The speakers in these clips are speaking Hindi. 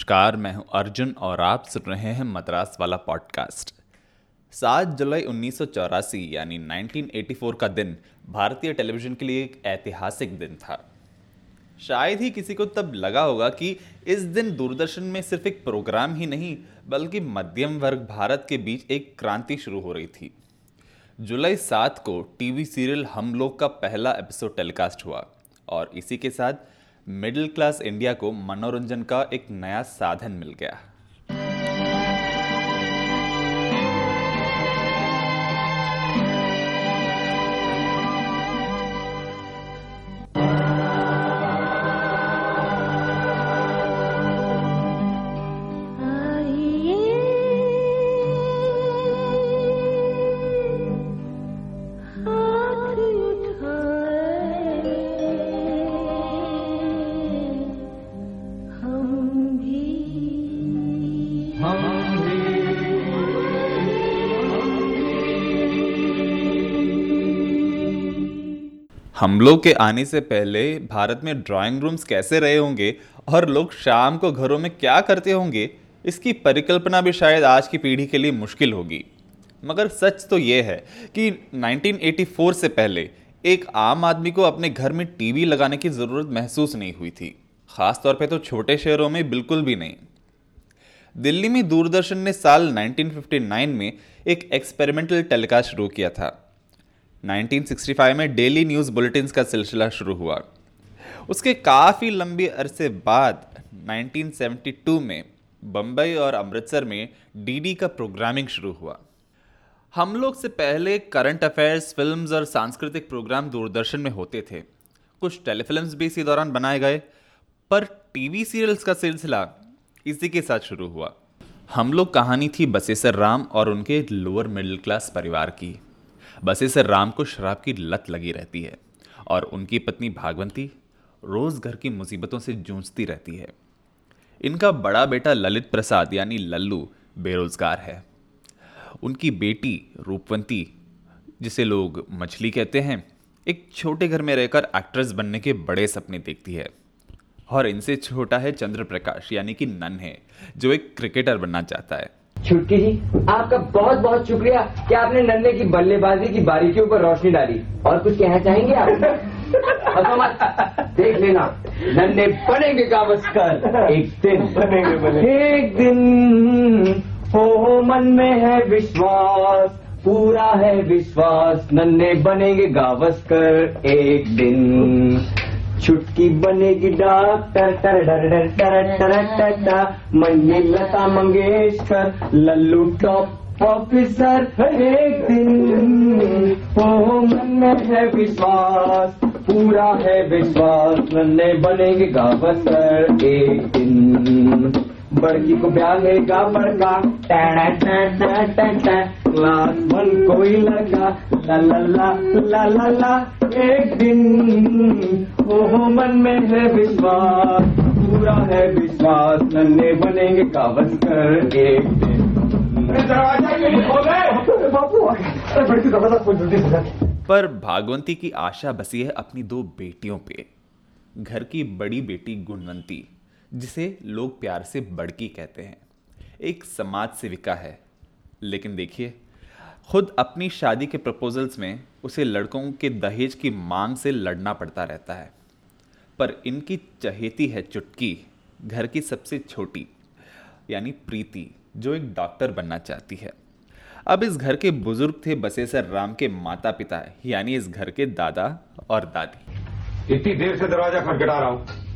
नमस्कार, मैं हूँ अर्जुन और आप सुन रहे हैं मद्रास वाला पॉडकास्ट 7 जुलाई उन्नीस यानी 1984 का दिन, भारतीय टेलीविज़न के लिए एक ऐतिहासिक दिन था। शायद ही किसी को तब लगा होगा कि इस दिन दूरदर्शन में सिर्फ़ एक प्रोग्राम ही नहीं, बल्कि मध्यम वर्ग भारत के बीच एक क्रांति शुरू हो रही थी। जुलाई सात को टीवी सीरियल हम लोग का पहला एपिसोड टेलीकास्ट हुआ, और इसी के साथ मिडिल क्लास इंडिया को मनोरंजन का एक नया साधन मिल गया। हम लोग के आने से पहले भारत में ड्राइंग रूम्स कैसे रहे होंगे और लोग शाम को घरों में क्या करते होंगे, इसकी परिकल्पना भी शायद आज की पीढ़ी के लिए मुश्किल होगी। मगर सच तो ये है कि 1984 से पहले एक आम आदमी को अपने घर में टीवी लगाने की ज़रूरत महसूस नहीं हुई थी। ख़ास तौर पे तो छोटे शहरों में बिल्कुल भी नहीं। दिल्ली में दूरदर्शन ने साल 1959 में एक एक्सपेरिमेंटल टेलीकास्ट शुरू किया था। 1965 में डेली न्यूज़ बुलेटिन का सिलसिला शुरू हुआ। उसके काफ़ी लंबे अरसे बाद 1972 में बम्बई और अमृतसर में डीडी का प्रोग्रामिंग शुरू हुआ। हम लोग से पहले करंट अफेयर्स, फिल्म्स और सांस्कृतिक प्रोग्राम दूरदर्शन में होते थे। कुछ टेलीफिल्म्स भी इसी दौरान बनाए गए, पर टीवी सीरियल्स का सिलसिला इसी के साथ शुरू हुआ। हम लोग कहानी थी बसेसर राम और उनके लोअर मिडिल क्लास परिवार की। बसेसर राम को शराब की लत लगी रहती है और उनकी पत्नी भागवंती रोज घर की मुसीबतों से जूझती रहती है। इनका बड़ा बेटा ललित प्रसाद, यानी लल्लू, बेरोजगार है। उनकी बेटी रूपवंती, जिसे लोग मछली कहते हैं, एक छोटे घर में रहकर एक्ट्रेस बनने के बड़े सपने देखती है। और इनसे छोटा है चंद्र प्रकाश यानी कि नन है जो एक क्रिकेटर बनना चाहता है। छुटकी जी आपका बहुत बहुत शुक्रिया कि आपने नन्हे की बल्लेबाजी की बारीकियों पर रोशनी डाली। और कुछ कहना चाहेंगे आप? देख लेना नन्हे बनेंगे गावस्कर। एक दिन। बनेंगे एक दिन हो मन में है विश्वास पूरा है विश्वास नन्हे बनेंगे गावस्कर। एक दिन। छुटकी बनेगी डॉक्टर टर डर डर टर टर टर मन्नी लता मंगेशकर, लल्लू टॉप ऑफिसर एक दिन। ओ मन में है विश्वास, पूरा है विश्वास। नन्हे बनेंगे गावसर एक दिन। बड़की को ब्याहेगा बड़का। क्लास वन कोई लड़का ला ला ला ला ला ला। एक दिन ओहो मन में है विश्वास। पूरा है विश्वास। नन्हे बनेंगे कावस कर एक दिन। पर भागवंती की आशा बसी है अपनी दो बेटियों पे। घर की बड़ी बेटी गुणवंती। जिसे लोग प्यार से बड़की कहते हैं। एक समाज सेविका है, लेकिन देखिए, खुद अपनी शादी के प्रपोजल्स में उसे लड़कों के दहेज की मांग से लड़ना पड़ता रहता है। पर इनकी चहेती है चुटकी, घर की सबसे छोटी, यानी प्रीति, जो एक डॉक्टर बनना चाहती है। अब इस घर के बुज़ुर्ग थे बसेसर राम के माता पिता यानी इस घर के दादा और दादी। इतनी देर से दरवाज़ा खटखटा रहा हूँ।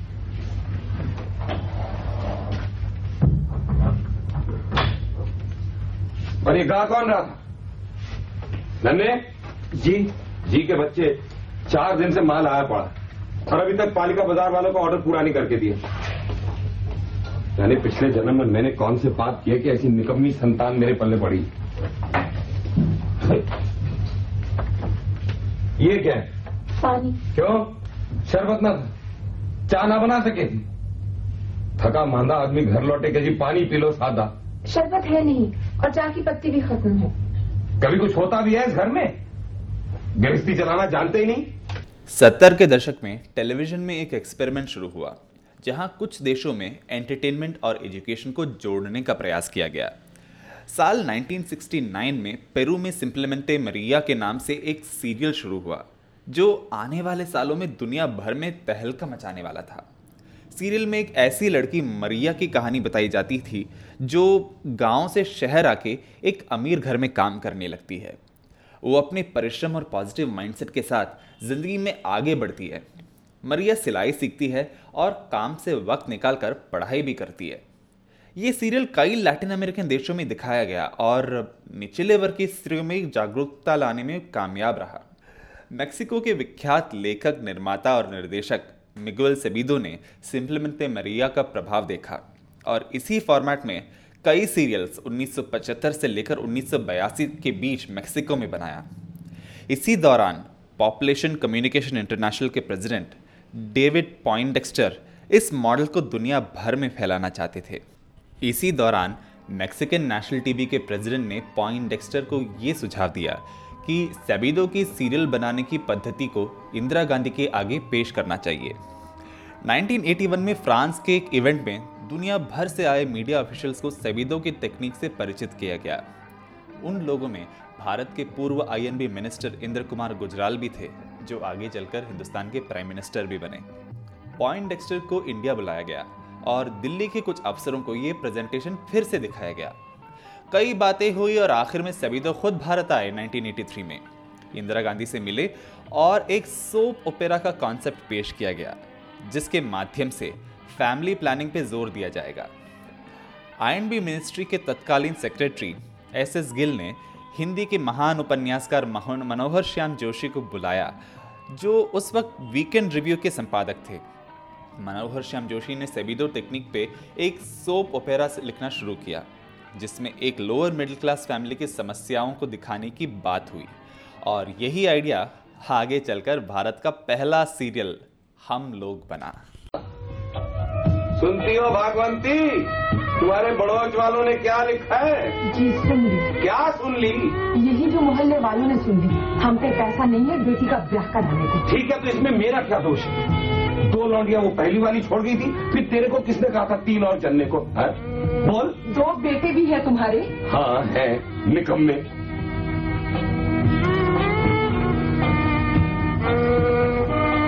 और ये गा कौन रहा? था नन्हे? जी। जी के बच्चे चार दिन से माल आया पड़ा और अभी तक पालिका बाज़ार वालों को ऑर्डर पूरा नहीं करके दिया। यानी पिछले जन्म में मैंने कौन से बात किए कि ऐसी निकम्मी संतान मेरे पल्ले पड़ी? ये क्या है? पानी। क्यों? शरबत ना था चाय ना बना सके। थका मांदा आदमी घर लौटे के जी पानी पी लो सादा। शरबत है नहीं। और चाय की पत्ती भी खत्म है। कभी कुछ होता भी है इस घर में? गृहस्थी चलाना जानते ही नहीं? सत्तर के दशक में टेलीविज़न में एक एक्सपेरिमेंट शुरू हुआ जहाँ कुछ देशों में एंटरटेनमेंट और एजुकेशन को जोड़ने का प्रयास किया गया। साल 1969 में पेरू में सिंपलमेंटे मरिया के नाम से एक सीरियल शुरू हुआ जो आने वाले सालों में दुनिया भर में तहलका मचाने वाला था। सीरियल में एक ऐसी लड़की मरिया की कहानी बताई जाती थी, जो गाँव से शहर आके एक अमीर घर में काम करने लगती है। वो अपने परिश्रम और पॉजिटिव माइंडसेट के साथ ज़िंदगी में आगे बढ़ती है। मरिया सिलाई सीखती है और काम से वक्त निकाल कर पढ़ाई भी करती है। ये सीरियल कई लैटिन अमेरिकन देशों में दिखाया गया और निचले वर्ग की स्त्रियों में जागरूकता लाने में कामयाब रहा। मैक्सिको के विख्यात लेखक, निर्माता और निर्देशक मिगुअल सेबिदो ने सिंपलमेंटे मरिया का प्रभाव देखा और इसी फॉर्मेट में कई सीरियल्स 1975 से लेकर 1982 के बीच मैक्सिको में बनाया। इसी दौरान पॉपुलेशन कम्युनिकेशन इंटरनेशनल के प्रेसिडेंट डेविड पॉइंडेक्स्टर इस मॉडल को दुनिया भर में फैलाना चाहते थे। इसी दौरान मैक्सिकन नेशनल टीवी के प्रेसिडेंट ने पॉइंट डेक्स्टर को ये सुझाव दिया कि सेबिदो की सीरियल बनाने की पद्धति को इंदिरा गांधी के आगे पेश करना चाहिए। 1981 में फ्रांस के एक इवेंट में दुनिया भर से आए मीडिया ऑफिशियल्स को सेबिदो की तकनीक से परिचित किया गया। उन लोगों में भारत के पूर्व I and B minister Inder Kumar Gujral भी थे, जो आगे चलकर हिंदुस्तान के प्राइम मिनिस्टर भी बने। पॉइंट डेक्स्टर को इंडिया बुलाया गया और दिल्ली के कुछ अफसरों को ये प्रेजेंटेशन फिर से दिखाया गया। कई बातें हुई और आखिर में सभी तो खुद भारत आए 1983 में। इंदिरा गांधी से मिले और एक सोप ओपेरा का कॉन्सेप्ट पेश किया गया, जिसके माध्यम से फैमिली प्लानिंग पे ज़ोर दिया जाएगा। आईएनबी मिनिस्ट्री के तत्कालीन सेक्रेटरी एस एस गिल ने हिंदी के महान उपन्यासकार मनोहर श्याम जोशी को बुलाया, जो उस वक्त वीकेंड रिव्यू के संपादक थे। मनोहर श्याम जोशी ने सेबिदो टेक्निक पे एक सोप ओपेरा लिखना शुरू किया। जिसमें एक लोअर मिडिल क्लास फैमिली की समस्याओं को दिखाने की बात हुई। और यही आइडिया आगे चलकर भारत का पहला सीरियल हम लोग बना। सुनती हो भागवंती? तुम्हारे बड़ोच वालों ने क्या लिखा है? जी सुन ली। क्या सुन ली? यही जो मोहल्ले वालों ने सुन ली हम पे पैसा नहीं है बेटी का ब्याह कराने को ठीक है तो इसमें मेरा क्या दोष है? दो लौंडियाँ वो पहली वाली छोड़ गई थी फिर तेरे को किसने कहा था तीन और चलने को? है? बोल। दो बेटे भी है तुम्हारे। हाँ है। निकम्मे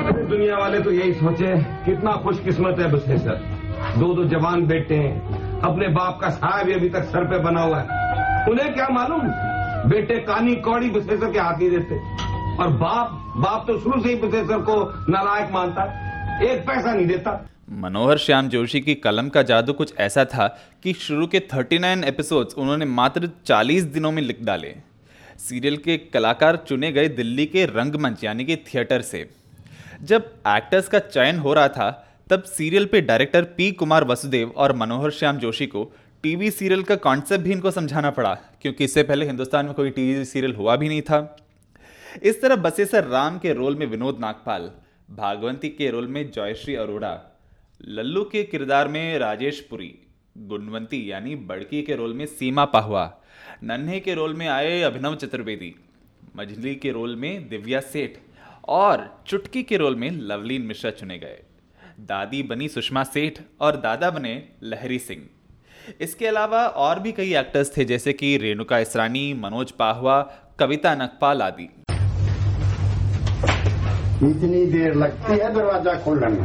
अरे दुनिया वाले तो यही सोचे कितना खुशकिस्मत है बसेसर दो दो जवान बेटे हैं। अपने बाप का साया भी अभी तक सर पे बना हुआ है। उन्हें क्या मालूम? बेटे कानी कौड़ी बसेसर के हाथ ही देते। और बाप बाप तो शुरू से ही बसेसर को नालायक मानता एक पैसा नहीं देता। मनोहर श्याम जोशी की कलम का जादू कुछ ऐसा था कि शुरू के 39 एपिसोड्स उन्होंने मात्र 40 दिनों में लिख डाले। सीरियल के कलाकार चुने गए दिल्ली के रंगमंच, यानी कि थिएटर से। जब एक्टर्स का चयन हो रहा था, तब सीरियल पे डायरेक्टर पी कुमार वसुदेव और मनोहर श्याम जोशी को टीवी सीरियल का कॉन्सेप्ट भी इनको समझाना पड़ा, क्योंकि इससे पहले हिंदुस्तान में कोई टीवी सीरियल हुआ भी नहीं था। इस तरह बसेसर राम के रोल में विनोद नागपाल, भागवंती के रोल में जयश्री अरोड़ा लल्लू के किरदार में राजेश पुरी, गुणवंती यानी बड़की के रोल में सीमा पाहुआ नन्हे के रोल में आए अभिनव चतुर्वेदी, मझली के रोल में दिव्या सेठ और चुटकी के रोल में लवलीन मिश्रा चुने गए। दादी बनी सुषमा सेठ और दादा बने लहरी सिंह। इसके अलावा और भी कई एक्टर्स थे, जैसे कि रेणुका इसरानी, मनोज पाहवा, कविता नकपाल आदि। इतनी देर लगती है दरवाज़ा खोलने में।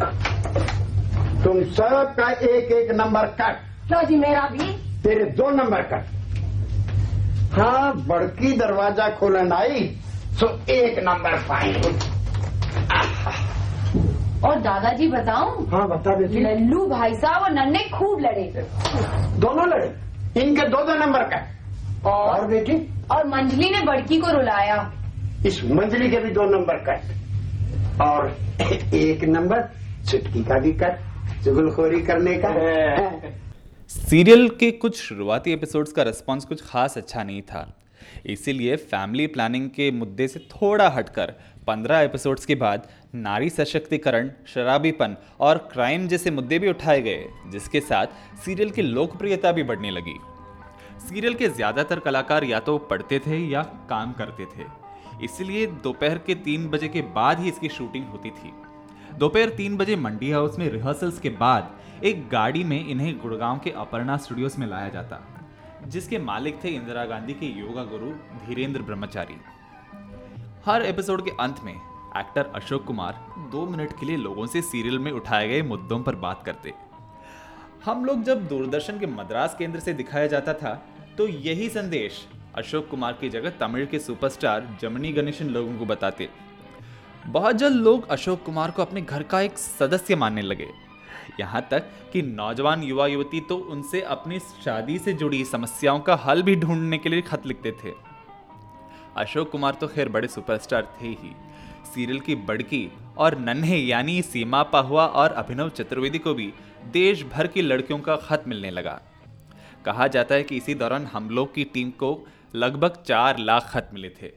तुम सब का एक एक नंबर कट। लो जी मेरा भी। तेरे दो नंबर कट। हाँ बड़की दरवाज़ा खोलन आई तो एक नंबर फाइन और दादाजी बताऊँ? हाँ बता बेटी लल्लू भाई साहब और नन्हे खूब लड़े। दोनों लड़े। इनके दो दो नंबर कट। और? और बेटी? और मंजली ने बड़की को रुलाया। इस मंजली के भी दो नंबर कट। और एक नंबर चुटकी का भी कट। चुगलखोरी करने का। सीरियल के कुछ शुरुआती एपिसोड्स का रिस्पॉन्स कुछ खास अच्छा नहीं था। इसीलिए फैमिली प्लानिंग के मुद्दे से थोड़ा हटकर 15 एपिसोड्स के बाद नारी सशक्तिकरण, शराबीपन और क्राइम जैसे मुद्दे भी उठाए गए, जिसके साथ सीरियल की लोकप्रियता भी बढ़ने लगी। सीरियल के ज़्यादातर कलाकार या तो पढ़ते थे या काम करते थे। इसलिए दोपहर के तीन बजे के बाद ही इसकी शूटिंग होती थी। दोपहर तीन बजे मंडी हाउस में रिहर्सल्स के बाद एक गाड़ी में इन्हें गुड़गांव के अपर्णा स्टूडियोज में लाया जाता, जिसके मालिक थे इंदिरा गांधी के योगा गुरु धीरेन्द्र ब्रह्मचारी। हर एपिसोड के अंत में एक्टर अशोक कुमार दो मिनट के लिए लोगों से सीरियल में उठाए गए मुद्दों पर बात करते। हम लोग जब दूरदर्शन के मद्रास केंद्र से दिखाया जाता था तो यही संदेश अशोक कुमार की जगह तमिल के सुपरस्टार जमनी गणेशन लोगों को बताते। बहुत जल्द लोग अशोक कुमार को अपने घर का एक सदस्य मानने लगे। यहाँ तक कि नौजवान युवा युवती तो उनसे अपनी शादी से जुड़ी समस्याओं का हल भी ढूँढने के लिए खत लिखते थे। अशोक कुमार तो खैर बड़े सुपरस्टार थे ही। सीरियल की बड़की और नन्हे यानी सीमा पाहुआ और अभिनव चतुर्वेदी को भी देश भर की लड़कियों का खत मिलने लगा। कहा जाता है कि इसी दौरान हम लोग की टीम को लगभग चार लाख खत मिले थे।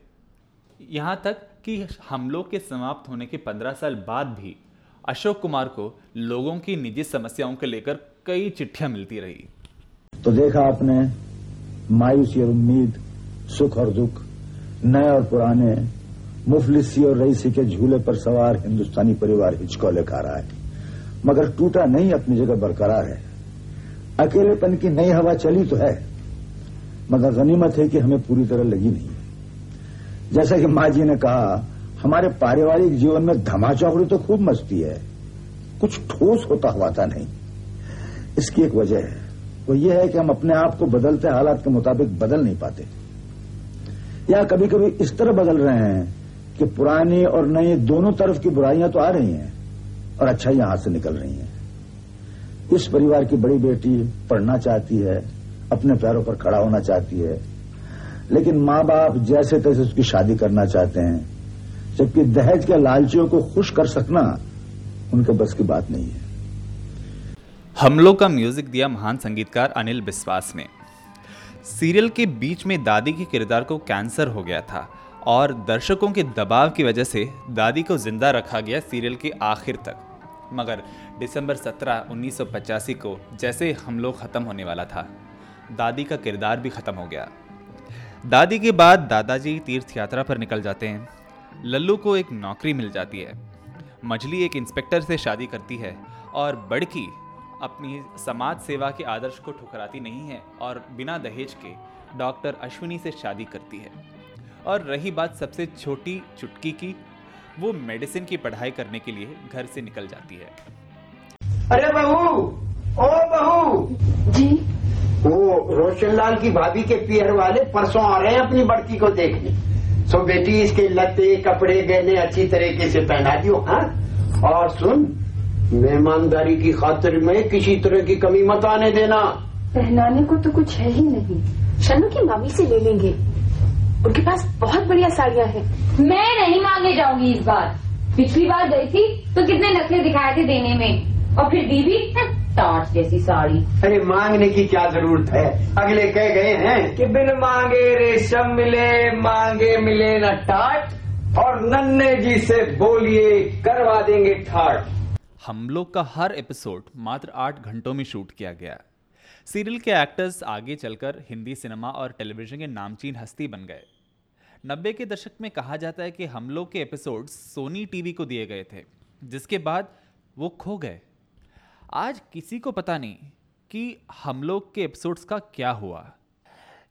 यहाँ तक कि हम लोग के समाप्त होने के पंद्रह साल बाद भी अशोक कुमार को लोगों की निजी समस्याओं को लेकर कई चिट्ठियाँ मिलती रही। तो देखा आपने, मायूसी और उम्मीद, सुख और दुख, नए और पुराने, मुफलिसी और रईसी के झूले पर सवार हिंदुस्तानी परिवार हिचकोले खा रहा है। मगर टूटा नहीं, अपनी जगह बरकरार है। अकेलेपन की नई हवा चली तो है। मगर गनीमत है कि हमें पूरी तरह लगी नहीं। जैसा कि माँ जी ने कहा, हमारे पारिवारिक जीवन में धमाचौकड़ी तो खूब मचती है। कुछ ठोस होता हुआ था नहीं। इसकी एक वजह है। वो ये है कि हम अपने आप को बदलते हालात के मुताबिक बदल नहीं पाते। या कभी कभी इस तरह बदल रहे हैं कि पुरानी और नई दोनों तरफ़ की बुराइयाँ तो आ रही हैं और अच्छाइयाँ हाथ से निकल रही हैं। इस परिवार की बड़ी बेटी पढ़ना चाहती है, अपने पैरों पर खड़ा होना चाहती है लेकिन माँ बाप जैसे तैसे उसकी शादी करना चाहते हैं, जबकि दहेज के लालचियों को खुश कर सकना उनके बस की बात नहीं है। हम लोग का म्यूज़िक दिया महान संगीतकार अनिल बिस्वास ने। सीरियल के बीच में दादी के किरदार को कैंसर हो गया था और दर्शकों के दबाव की वजह से दादी को ज़िंदा रखा गया सीरियल के आखिर तक। मगर दिसंबर 17 1985 को जैसे हम लोग ख़त्म होने वाला था, दादी का किरदार भी ख़त्म हो गया। दादी के बाद दादाजी तीर्थ यात्रा पर निकल जाते हैं। लल्लू को एक नौकरी मिल जाती है। मछली एक इंस्पेक्टर से शादी करती है और बड़की अपनी समाज सेवा के आदर्श को ठुकराती नहीं है और बिना दहेज के डॉक्टर अश्विनी से शादी करती है। और रही बात सबसे छोटी चुटकी की वो मेडिसिन की पढ़ाई करने के लिए घर से निकल जाती है। अरे बहू ओ बहू। जी। वो रोशनलाल की भाभी के पियर वाले परसों आ रहे हैं अपनी बड़की को देखने। सो बेटी इसके लते कपड़े गहने अच्छी तरीके से पहना दियो हाँ? और सुन मेहमानदारी की खातिर में किसी तरह की कमी मत आने देना। पहनाने को तो कुछ है ही नहीं। शनु की मम्मी से ले लेंगे। उनके पास बहुत बढ़िया साड़ियाँ हैं। मैं नहीं मांगने जाऊँगी इस बार। पिछली बार गई थी तो कितने नखरे दिखाए थे देने में। और फिर दी टार्च जैसी साड़ी। अरे मांगने की क्या ज़रूरत है? अगले कह गए हैं कि बिन मांगे रेशम मिले मांगे मिले न टाट और नन्हे जी से बोलिए करवा देंगे ठाट। हम लोग का हर एपिसोड मात्र आठ घंटों में शूट किया गया। सीरियल के एक्टर्स आगे चलकर हिंदी सिनेमा और टेलीविज़न के नामचीन हस्ती बन गए। नब्बे के दशक में कहा जाता है कि हम लोग के एपिसोड सोनी टीवी को दिए गए थे जिसके बाद वो खो गए। आज किसी को पता नहीं कि हम लोग के एपिसोड्स का क्या हुआ।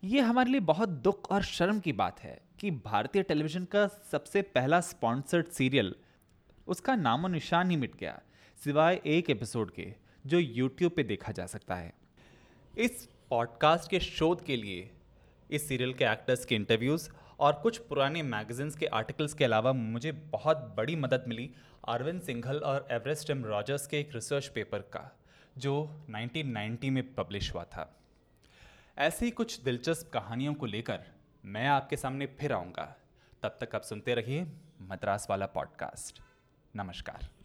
ये हमारे लिए बहुत दुख और शर्म की बात है कि भारतीय टेलीविज़न का सबसे पहला स्पॉन्सर्ड सीरियल उसका नामो निशान ही मिट गया, सिवाय एक एपिसोड के, जो यूट्यूब पे देखा जा सकता है। इस पॉडकास्ट के शोध के लिए, इस सीरियल के एक्टर्स के इंटरव्यूज़ और कुछ पुराने मैगजीन्स के आर्टिकल्स के अलावा मुझे बहुत बड़ी मदद मिली अरविंद सिंघल और एवरेस्ट एम रॉजर्स के एक रिसर्च पेपर का, जो 1990 में पब्लिश हुआ था। ऐसी कुछ दिलचस्प कहानियों को लेकर मैं आपके सामने फिर आऊँगा। तब तक आप सुनते रहिए मद्रास वाला पॉडकास्ट नमस्कार।